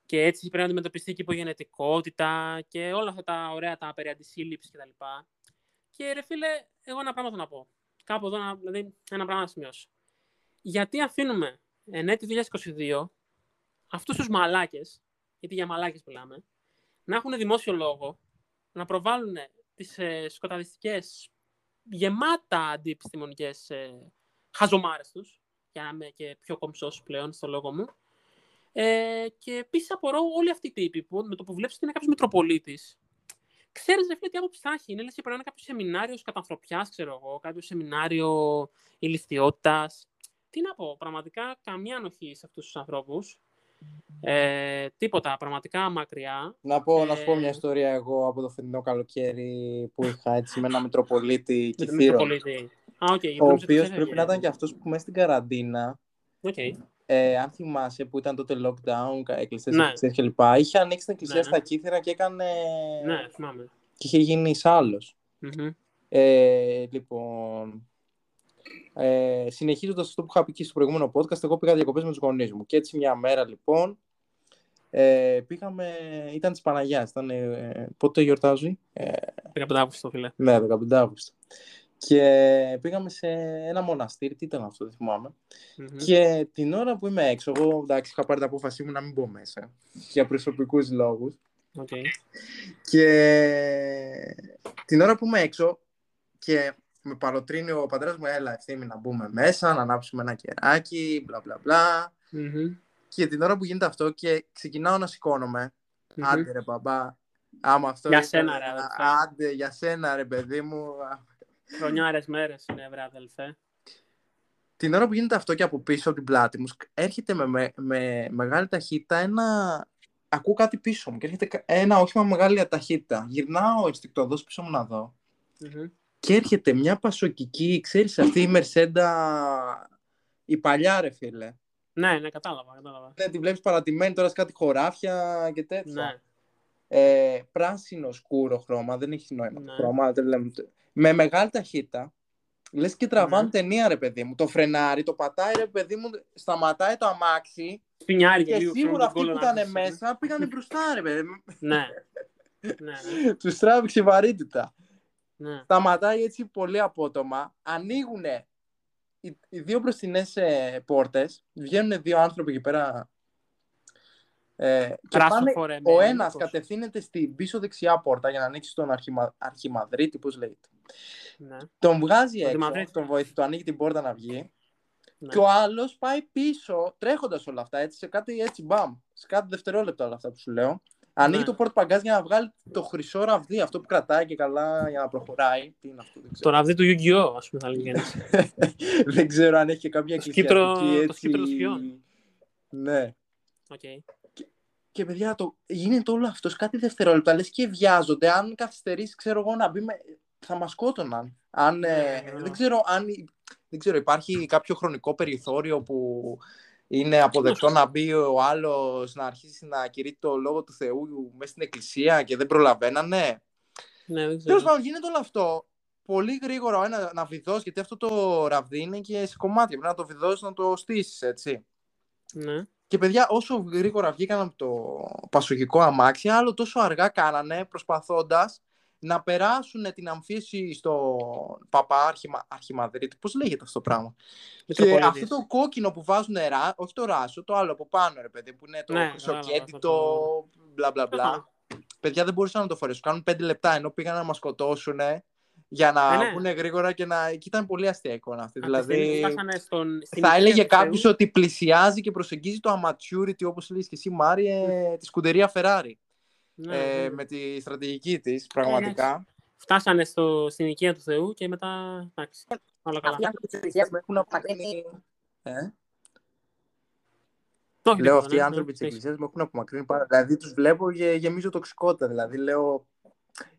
Και έτσι πρέπει να αντιμετωπιστεί και η υπογενετικότητα και όλα αυτά τα ωραία τα περί αντισύλληψης κτλ. Και, και ρε φίλε, εγώ ένα πράγμα θέλω να πω. Κάπου εδώ, δηλαδή, ένα πράγμα να σημειώσω. Γιατί αφήνουμε εν έτη 2022 αυτούς τους μαλάκες, γιατί για μαλάκες μιλάμε, να έχουν δημόσιο λόγο, να προβάλλουν τις ε, σκοταδιστικές γεμάτα αντιεπιστημονικές ε, χαζομάρες τους, για να είμαι και πιο κομψός πλέον στο λόγο μου. Ε, και επίσης απορώ όλοι αυτοί οι τύποι που με το που βλέπεις ότι είναι κάποιος Μητροπολίτης, ξέρεις ρε φίλε τι άποψη θα έχει. Είναι λες και πρέπει να είναι κάποιο σεμινάριο κατανθρωπιά, ξέρω εγώ, κάποιο σεμινάριο ηλικιότητας. Τι να πω, πραγματικά καμία ανοχή σε αυτούς τους ανθρώπους. Ε, τίποτα, πραγματικά μακριά. Να πω, να σου πω μια ε, ιστορία εγώ από το φετινό καλοκαίρι που είχα έτσι με ένα Μητροπολίτη Κυθύρο. Ah, okay, ο οποίος πρέπει να ήταν και αυτός που μέσα στην καραντίνα. Okay. Ε, αν θυμάσαι που ήταν τότε lockdown, εκκλησίες ναι. κλπ. Είχε ανοίξει την εκκλησία ναι. στα κύθρα και έκανε. Ναι, θυμάμαι. Και είχε γίνει άλλος. Mm-hmm. Ε, λοιπόν. Ε, Συνεχίζοντας αυτό που είχα πει και στο προηγούμενο podcast, εγώ πήγα διακοπές με τους γονείς μου. Και έτσι μια μέρα λοιπόν. Ε, πήγαμε, ήταν της Παναγιάς. Ήταν, ε, πότε γιορτάζει, ε, 15 Αύγουστο, φίλε. Ναι, 15 Αύγουστο. Και πήγαμε σε ένα μοναστήρι, τι ήταν αυτό, δεν θυμαμαι Και την ώρα που είμαι έξω, εγώ εντάξει, είχα πάρει την απόφασή μου να μην μπω μέσα για προσωπικούς λόγους. Okay. Και την ώρα που είμαι έξω και με παροτρύνει ο πατέρας μου, έλα ευθύμη να μπούμε μέσα, να ανάψουμε ένα κεράκι, μπλα μπλα μπλα. Και την ώρα που γίνεται αυτό και ξεκινάω να σηκώνομαι, mm-hmm. άντε ρε μπαμπά, άμα αυτό... Για σένα ρε, άντε, για σένα ρε παιδί μου, Χρονιάρες μέρες είναι, βρε αδελφέ. Την ώρα που γίνεται αυτό και από πίσω από την πλάτη μου, έρχεται με, με, μεγάλη ταχύτητα ένα... Ακούω κάτι πίσω μου και έρχεται ένα όχημα με μεγάλη ταχύτητα. Γυρνάω ενστικτοδός πίσω μου να δω. Mm-hmm. Και έρχεται μια πασοκική, ξέρεις, αυτή η Μερσέντα, η παλιά ρε φίλε. Ναι, ναι, κατάλαβα, κατάλαβα. Ναι, τη βλέπεις παρατημένη τώρα σε κάτι χωράφια και τέτοια. Ναι. Ε, πράσινο σκούρο χρώμα, δεν έχει νόημα ναι. το χρώμα, δεν λέμε με μεγάλη ταχύτητα. Λες και τραβάνε mm. ταινία, ρε παιδί μου. Το φρενάρι, το πατάει, ρε παιδί μου, σταματάει το αμάξι. Σπινιάρι και λίγο, σίγουρα αυτοί που ήταν μέσα πήγανε μπροστά, ρε παιδί μου. ναι. ναι, ναι. Τους τράβηξε βαρύτητα. Ναι. Σταματάει έτσι πολύ απότομα. Ανοίγουν οι, οι δύο μπροστινές ε, πόρτες. Βγαίνουν δύο άνθρωποι εκεί πέρα ε, και πάνε, ο ένας κατευθύνεται στην πίσω δεξιά πόρτα για να ανοίξει τον αρχιμα, Αρχιμαδρίτη, πώς λέγεται. Ναι. Τον βγάζει έξω, τον βοηθεί, το ανοίγει την πόρτα να βγει. Ναι. Και ο άλλος πάει πίσω, τρέχοντας όλα αυτά, έτσι, σε κάτι έτσι μπαμ. Σε κάτι δευτερόλεπτο όλα αυτά που σου λέω. Ανοίγει ναι. το πόρτο παγκάζ για να βγάλει το χρυσό ραβδί, αυτό που κρατάει και καλά για να προχωράει. Τι είναι αυτό, δεν ξέρω. Το ραβδί του Yu-Gi-Oh! ας πούμε, θα λέγει Δεν ξέρω αν έχει και κάποια εκκλησιαστική έτσι. Το σκύπτρο Ναι. Okay. Και παιδιά, το, γίνεται όλο αυτό κάτι δευτερόλεπτα. Λες και βιάζονται. Αν καθυστερήσει, ξέρω εγώ, να μπει. Με... Θα μας σκότωναν. Αν, ε, ναι, ναι. δεν, ξέρω, αν, δεν ξέρω, υπάρχει κάποιο χρονικό περιθώριο που είναι αποδεκτό να μπει ο άλλος να αρχίσει να κηρύττει το λόγο του Θεού μέσα στην εκκλησία και δεν προλαβαίνανε; Ναι, δεν ξέρω. Τέλος πάντων, γίνεται όλο αυτό πολύ γρήγορα ένας, να βιδώσει, γιατί αυτό το ραβδί είναι και σε κομμάτια. Πρέπει να το βιδώσεις να το στήσεις, έτσι. Ναι. Και παιδιά, όσο γρήγορα βγήκαν από το πασογικό αμάξι, άλλο τόσο αργά κάνανε προσπαθώντας να περάσουν την αμφίεση στο παπά Αρχιμα... Αρχιμαδρίτη. Πώς λέγεται αυτό το πράγμα; Και αυτό το κόκκινο που βάζουν νερά, όχι το ράσο, το άλλο από πάνω, ρε παιδί, που είναι το ναι, χρυσοκέντητο, μπλα μπλα μπλα. Παιδιά δεν μπορούσαν να το φορέσουν. Κάνουν πέντε λεπτά ενώ πήγαν να μας σκοτώσουν. για να Ε, ναι. βγουν γρήγορα και να. Και ήταν πολύ αστεία εικόνα αυτή. Από τη στιγμή που Δηλαδή, φτάσανε στον, στην θα ηλικία έλεγε του Θεού, κάποιος ότι πλησιάζει και προσεγγίζει το amaturity, όπως λέει και εσύ, Μάριε, τη σκουντερία Ferrari. Ναι, ε, ναι. με τη στρατηγική της, πραγματικά. Φτάσανε στο, στην ηλικία του Θεού και μετά. Εντάξει. Όλα καλά. Αυτοί οι άνθρωποι της εκκλησίας με έχουν απομακρύνει. Ε; Όχι, Λέω τίποτα, αυτοί οι ναι, άνθρωποι ναι, της έχεις. εκκλησίας με έχουν απομακρύνει πάρα Δηλαδή τους βλέπω και γεμίζω τοξικότητα. Δηλαδή λέω.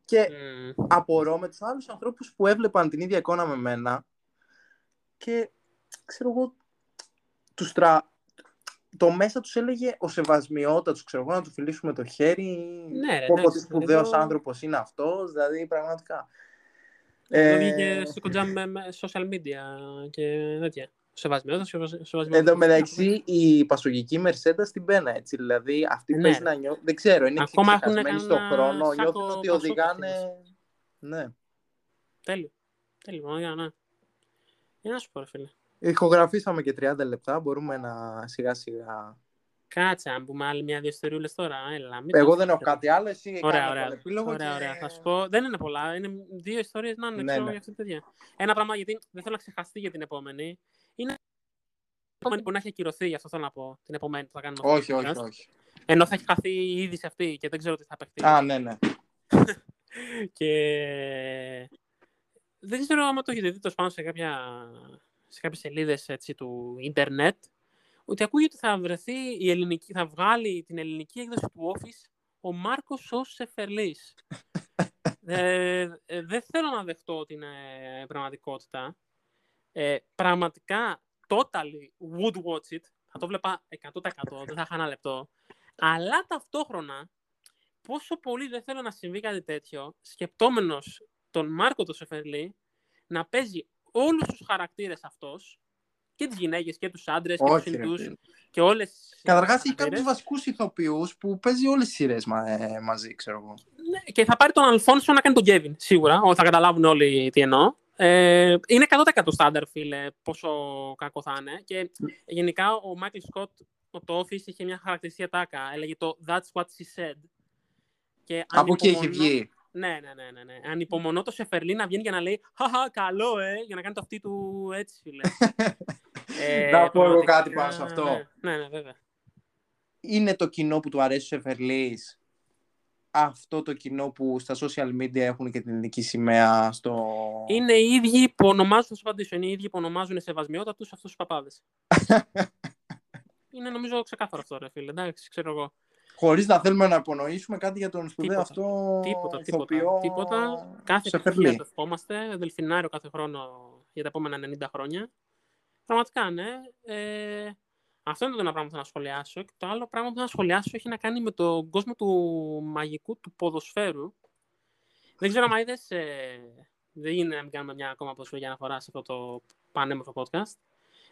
Και Μμμ. απορώ με τους άλλους ανθρώπους που έβλεπαν την ίδια εικόνα με μένα και ξέρω εγώ. Τους τρα... Το μέσα τους έλεγε ο σεβασμιότατος, ξέρω εγώ, να του φιλήσουμε το χέρι. Ναι, ρε, Πω πω τι εντάξει, σπουδαίος εδώ- άνθρωπος είναι αυτός. Δηλαδή πραγματικά. Εδώ Ε, βγήκε στο κοντζάμ με, με social media και τέτοια. Σεβασμιότητα, σεβασμιότητα. Εν τω μεταξύ, η πασογική Mercedes την πένα έτσι. Δηλαδή, αυτή Ναι, παίζει ρε. να νιώθει. Δεν ξέρω, είναι Ακόμα ξεχασμένοι έχουν στον κανένα χρόνο. σάκο Νιώθουν ότι Πασόκ οδηγάνε. Ναι. Τέλειο. Τέλειο, πραγματικά, ναι. Για να σου πω, ρε φίλε. Ηχογραφήσαμε και 30 λεπτά. Μπορούμε να σιγά σιγά. Κάτσε, αν πούμε άλλη μια-δύο ιστοριούλες τώρα. Έλα, μην Εγώ το δεν έχω αφήνεις. κάτι άλλο. Εσύ Ωραία, κάνε ωραία. τον επίλογο. Ωραία, και- ωραία. Θα σου πω. Δεν είναι πολλά. Είναι δύο ιστορίες να είναι Ναι, ξέρω, ναι. για αυτή τη παιδιά. Ένα πράγμα γιατί δεν θέλω να ξεχαστεί για την επόμενη. Είναι η επόμενη που να έχει ακυρωθεί, γι' αυτό θέλω να πω. Την επόμενη που θα κάνουμε. αυτό Όχι, το όχι, podcast. όχι. Ενώ θα έχει χαθεί η είδηση αυτή και δεν ξέρω τι θα παιχτεί. Α, ναι, ναι. Και δεν ξέρω άμα το έχετε δει το πάνω σε, κάποια, σε κάποιες σελίδες έτσι, του ίντερνετ ότι ακούγεται ότι θα βρεθεί η ελληνική, θα βγάλει την ελληνική έκδοση του Office ο Μάρκος ως Σεφερλής. ε, ε, δεν θέλω να δεχτώ ότι είναι πραγματικότητα. Ε, πραγματικά, totally would watch it. Θα το βλέπα 100%, δεν θα είχα ένα λεπτό. Αλλά ταυτόχρονα, πόσο πολύ δεν θέλω να συμβεί κάτι τέτοιο, σκεπτόμενος τον Μάρκο το Σεφερλή να παίζει όλους τους χαρακτήρες αυτός, και τις γυναίκες και τους άντρες και Όχι, τους ρε, Ινδούς φίλε. και όλες τις Καταρχάς έχει χαρακτήρες. κάποιους βασικούς ηθοποιούς που παίζει όλες τις σειρές μαζί, ξέρω εγώ. Ναι, και θα πάρει τον Αλφόνσο να κάνει τον Κέβιν, σίγουρα. Ό, θα καταλάβουν όλοι τι εννοώ. Ε, είναι 100% στάνταρ, φίλε, πόσο κακό θα είναι. Και γενικά ο Μάικλ Σκοτ, το Office, είχε μια χαρακτηριστική τάκα. Έλεγε το That's what she said. Και Από εκεί έχει ανυπομονώ- βγει. Ναι, ναι, ναι, ναι, ναι. Ανυπομονώ το Σεφερλί να βγαίνει για να λέει Χαχα, καλό, ε, για να κάνει το αυτή του έτσι, φίλε. Ε, Να πω εγώ πραγματικά, κάτι πάνω σε αυτό. Ναι, ναι, ναι, βέβαια. είναι το κοινό που του αρέσει ο Σεφερλής; Αυτό το κοινό που στα social media έχουν και την ελληνική σημαία στο... Είναι οι ίδιοι που ονομάζουν, θα σου απαντήσω, είναι οι ίδιοι που ονομάζουν σεβασμιότατους αυτούς τους παπάδες. είναι νομίζω ξεκάθαρο αυτό, ρε φίλε. Εντάξει, ξέρω εγώ. Χωρίς να θέλουμε να υπονοήσουμε κάτι για τον σπουδαίο Τίποτα. αυτό Τίποτα, τίποτα. ηθοποιό τίποτα. Κάθε Σεφερλή. επιτυχία το ευχόμαστε. Δελφινάριο κάθε χρόνο για τα επόμενα 90 χρόνια. Πραγματικά, ναι. Ε, αυτό είναι το ένα πράγμα που θέλω να σχολιάσω. Και το άλλο πράγμα που θέλω να σχολιάσω έχει να κάνει με τον κόσμο του μαγικού του ποδοσφαίρου. Δεν ξέρω αν είδες. Ε, δεν είναι να μην κάνουμε μια ακόμα ποδοσφαιρική αναφορά σε αυτό το πανέμορφο podcast.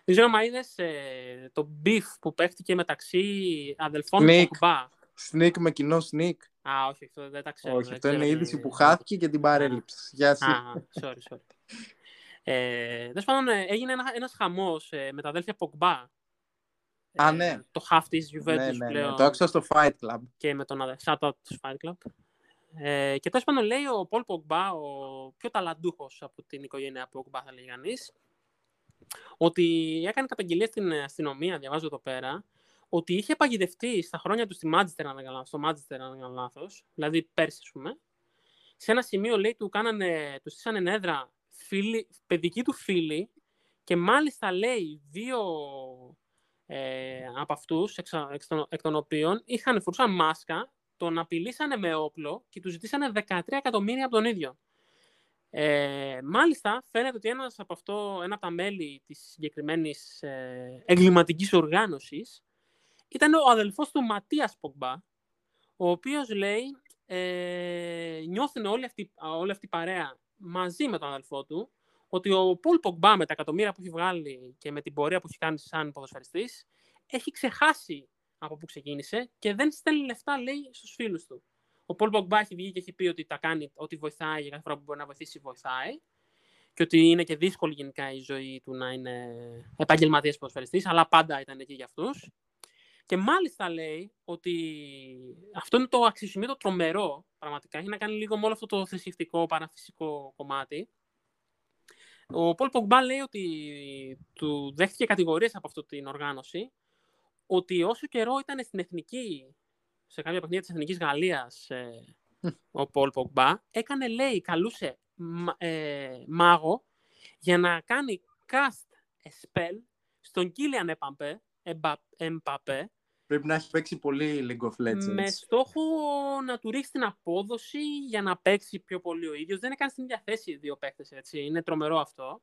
Δεν ξέρω αν είδες ε, το beef που παίχτηκε μεταξύ αδελφών Nick. Πογμπά. Sneak με κοινό sneak. Α, όχι, αυτό δεν τα ξέρω. Όχι, δεν αυτό είναι ξέρω είδηση τι- που χάθηκε και την παρέλειψη. Γεια σου. Α, sorry, sorry. Ε, Τέλος πάντων, ε, έγινε ένα, ένας χαμός ε, με τα αδέλφια Πογμπά. Α, ναι. Το half της Juventus ναι, ναι, ναι. πλέον Το άκουσα στο Fight Club. και με τον αδελφό shout out του Fight Club. Ε, και τέλος πάντων λέει ο Πολ Πογμπά, ο πιο ταλαντούχος από την οικογένεια Πογμπά, θα λέει κανείς, ότι έκανε καταγγελία στην αστυνομία, διαβάζω εδώ πέρα, ότι είχε παγιδευτεί στα χρόνια του στη Manchester, αν δεν κάνω λάθος, στο Manchester, αν δεν κάνω λάθος, δηλαδή πέρσι, ας πούμε, σε ένα σημείο, λέει, του, κάνανε, του στήσανε έδρα φίλοι, παιδικοί του φίλοι και μάλιστα, λέει, δύο ε, από αυτούς, εξ, εξ των, εκ των οποίων είχαν φορούσαν μάσκα, τον απειλήσανε με όπλο και του ζητήσανε 13 εκατομμύρια από τον ίδιο. Ε, μάλιστα, φαίνεται ότι ένας από αυτό, ένα από τα μέλη της συγκεκριμένης ε, εγκληματικής οργάνωσης ήταν ο αδελφός του Ματίας Πογμπά, ο οποίος λέει ε, νιώθουν όλη αυτή, όλη αυτή η παρέα μαζί με τον αδελφό του ότι ο Πολ Πογμπά με τα εκατομμύρια που έχει βγάλει και με την πορεία που έχει κάνει σαν ποδοσφαιριστής έχει ξεχάσει από πού ξεκίνησε και δεν στέλνει λεφτά, λέει, στους φίλους του. Ο Πολ Πογμπά έχει βγει και έχει πει ότι τα κάνει, ότι βοηθάει για κάθε φορά που μπορεί να βοηθήσει, βοηθάει. Και ότι είναι και δύσκολη γενικά η ζωή του να είναι επαγγελματίας ποδοσφαιριστής, αλλά πάντα ήταν εκεί για αυτούς. Και μάλιστα λέει ότι αυτό είναι το αξιοσημείο το τρομερό, πραγματικά, έχει να κάνει λίγο με όλο αυτό το θρησκευτικό, παραφυσικό κομμάτι. Ο Πολ Πογκμπά λέει ότι του δέχτηκε κατηγορίες από αυτή την οργάνωση, ότι όσο καιρό ήταν στην εθνική, σε κάποια παιχνίδια της Εθνικής Γαλλίας, ε, ο Πολ Πογκμπά, έκανε, λέει, καλούσε ε, μάγο για να κάνει cast a spell στον Κίλιαν Εμπαπέ, Πρέπει να έχει παίξει πολύ League of Legends. Με στόχο να του ρίξει την απόδοση για να παίξει πιο πολύ ο ίδιος. Δεν έκανε στην ίδια θέση οι δύο παίκτες, έτσι. Είναι τρομερό αυτό.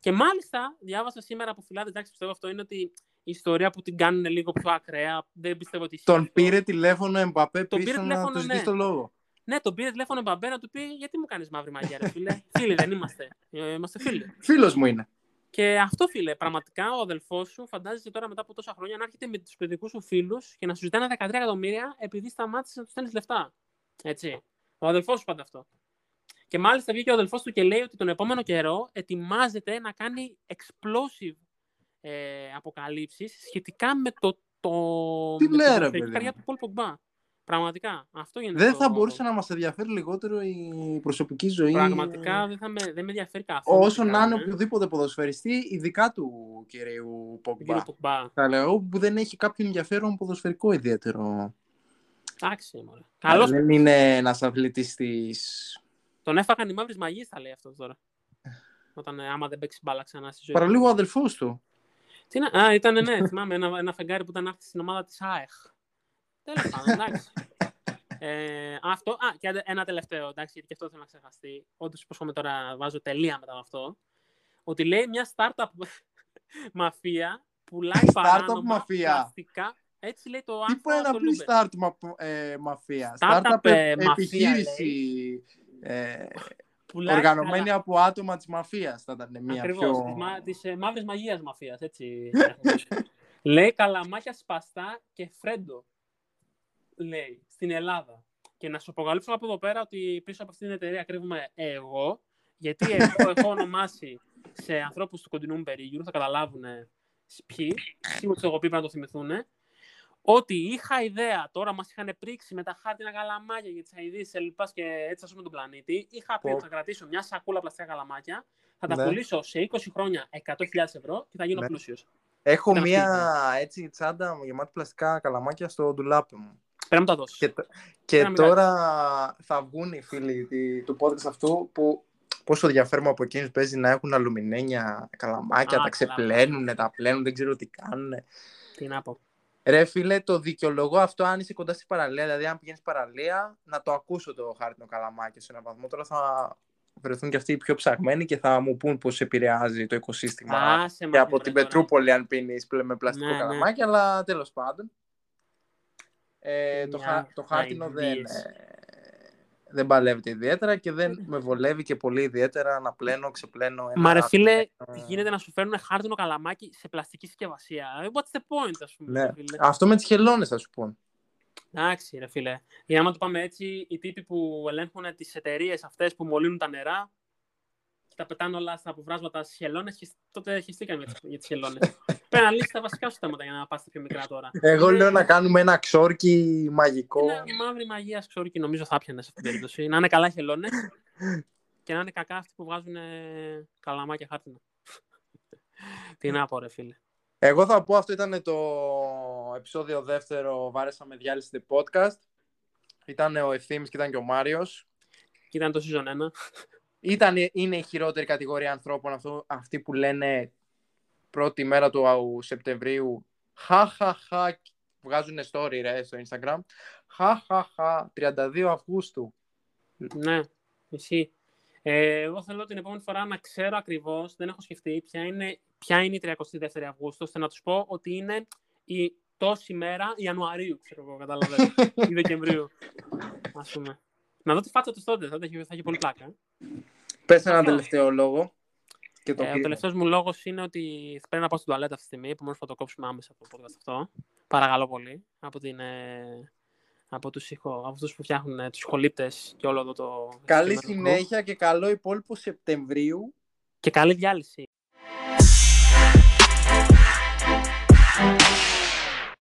Και μάλιστα, διάβασα σήμερα από φυλάδε, εντάξει, πιστεύω αυτό είναι ότι η ιστορία που την κάνουν λίγο πιο ακραία. Δεν πιστεύω ότι. Τον πήρε τηλέφωνο Εμπαπέ πίσω πήρε τηλέφωνο, να τους ναι. το λόγο. Ναι, τον πήρε τηλέφωνο Εμπαπέ να του πει γιατί μου κάνεις μαύρη μαγεία, ρε φίλε; φίλοι δεν είμαστε. Ε, είμαστε φίλοι. Φίλος μου είναι. Και αυτό, φίλε, πραγματικά ο αδελφός σου φαντάζεσαι τώρα μετά από τόσα χρόνια να έρχεται με τους παιδικούς σου φίλους και να σου ζητάνε 13 εκατομμύρια επειδή σταμάτησες να τους στέλνεις λεφτά. Έτσι. Ο αδελφός σου πάντα αυτό. Και μάλιστα βγήκε ο αδελφός του και λέει ότι τον επόμενο καιρό ετοιμάζεται να κάνει explosive ε, αποκαλύψεις σχετικά με το. το Τι λέει, ρε, καρδιά του Πολ Πογκμπά. Πραγματικά. Αυτό γίνεται δεν το... θα μπορούσε να μας ενδιαφέρει λιγότερο η προσωπική ζωή. Πραγματικά δεν, θα με, δεν με ενδιαφέρει καθόλου. Όσο να είναι οποιοδήποτε ποδοσφαιριστή, ειδικά του κυρίου Πογμπά. Θα λέω που δεν έχει κάποιο ενδιαφέρον ποδοσφαιρικό ιδιαίτερο. Εντάξει, μωρέ. Καλώς... Δεν είναι ένας αθλητής τη. Τον έφαγαν οι μαύρες μαγεί, θα λέει αυτός τώρα. Όταν ε, άμα δεν παίξει μπάλα ξανά στη ζωή. Παραλίγο ο αδελφός του. Τι να... Α, ήταν ναι, θυμάμαι ένα, ένα φεγγάρι που ήταν άρθει στην ομάδα της ΑΕΧ. Τέλος πάντων, εντάξει. Ε, αυτό. Α, και ένα τελευταίο, εντάξει, γιατί και αυτό θέλω να ξεχαστεί. Όντως, υπόσχομαι τώρα, βάζω τελεία μετά από αυτό. Ότι λέει μια startup μαφία πουλάει παράνομα μαφία. πλαστικά. Έτσι λέει το άνθρωπο. Τι μπορεί να πει startup ε, μαφία; Startup, ε, επιχείρηση. Ε, οργανωμένη καλά. από άτομα της μαφίας θα ήταν μια Ακριβώς, πιο... της, μα, της ε, μαύρης μαγείας μαφίας, έτσι. λέει καλαμάκια σπαστά και φρέντο λέει στην Ελλάδα. Και να σου αποκαλύψω από εδώ πέρα ότι πίσω από αυτήν την εταιρεία κρύβουμε εγώ, γιατί εγώ έχω ονομάσει σε ανθρώπους του κοντινού μου περίγυρου, θα καταλάβουν ποιοι, σίγουρα τους έχω πει να το θυμηθούν, ότι είχα ιδέα, τώρα μας είχαν πρίξει με τα χάρτινα καλαμάκια για τις αειδήσει ελπά και έτσι ας πούμε τον πλανήτη. Είχα πει ότι θα κρατήσω μια σακούλα πλαστικά καλαμάκια, θα τα ναι. πουλήσω σε 20 χρόνια 100.000 ευρώ και θα γίνω ναι. πλούσιος. Έχω μια έτσι τσάντα γεμάτη πλαστικά καλαμάκια στο ντουλάπι μου. Πρέπει να τα δώσεις. Και, και τώρα θα βγουν οι φίλοι του podcast αυτού που πόσο διαφέρουμε από εκείνους παίζει να έχουν αλουμινένια καλαμάκια, τα ξεπλένουν, τα πλένουν, δεν ξέρω τι κάνουν. Τι να πω. Ρε φίλε, το δικαιολογώ αυτό αν είσαι κοντά στην παραλία. Δηλαδή, αν πηγαίνεις παραλία, να το ακούσω το χάρτινο καλαμάκι σε έναν βαθμό. Τώρα θα βρεθούν και αυτοί οι πιο ψαγμένοι και θα μου πούν πώς επηρεάζει το οικοσύστημα. Α, και από την Πετρούπολη, αν πίνεις με πλαστικό ναι, ναι. καλαμάκι, ναι. αλλά τέλος πάντων. Ε, το, χα, το χάρτινο δεν, ε, δεν παλεύεται ιδιαίτερα και δεν με βολεύει και πολύ ιδιαίτερα να πλένω, ξεπλένω. Ένα Μα ρε φίλε, γίνεται να σου φέρουν χάρτινο καλαμάκι σε πλαστική συσκευασία. What's the point, ας πούμε. Ναι. Φίλε; Αυτό με τις χελώνες θα σου πω. Εντάξει, ρε φίλε. Για να το πάμε έτσι, οι τύποι που ελέγχουν τις εταιρείες αυτές που μολύνουν τα νερά, τα πετάνε όλα στα αποβράσματα στις χελώνες και τότε χεστήκαμε για τι χελώνες. Πρέπει να λύσει τα βασικά σου θέματα για να πας πιο μικρά τώρα. Εγώ λέω να κάνουμε ένα ξόρκι μαγικό. Ένα μαύρη μαγεία ξόρκι νομίζω θα πιανε σε αυτήν την περίπτωση. Να είναι καλά χελώνες και να είναι κακά αυτοί που βγάζουν καλαμάκια χάρτινα. Τι να πω, ρε φίλε. Εγώ θα πω αυτό ήταν το επεισόδιο δεύτερο Βάρεσα με διάλυση podcast. Ήταν ο Ευθύμης και ήταν και ο Μάριος. Και ήταν το season 1 ήταν, είναι η χειρότερη κατηγορία ανθρώπων αυτό, αυτοί που λένε πρώτη μέρα του Σεπτεμβρίου χα βγάζουν story ρε στο Instagram. Χα 32 Αυγούστου. Ναι εσύ ε, εγώ θέλω την επόμενη φορά να ξέρω ακριβώς δεν έχω σκεφτεί ποια είναι, ποια είναι η 32η Αυγούστου ώστε να τους πω ότι είναι η τόση μέρα Ιανουαρίου ξέρω εγώ καταλαβαίνω ή Δεκεμβρίου ας πούμε να δω τη φάτσα τους τότε, θα έχει, θα έχει πολύ πλάκα. Πες ένα τελευταίο λόγο. Και το ε, ο τελευταίος μου λόγος είναι ότι πρέπει να πάω στην τουαλέτα αυτή τη στιγμή. Επομένω θα το κόψουμε άμεσα από το podcast αυτό. Παρακαλώ πολύ. Από, την, ε, από τους ηχο, αυτούς που φτιάχνουν ε, τους ηχολήπτες και όλο εδώ το... Καλή συνέχεια και καλό υπόλοιπο Σεπτεμβρίου. Και καλή διάλυση.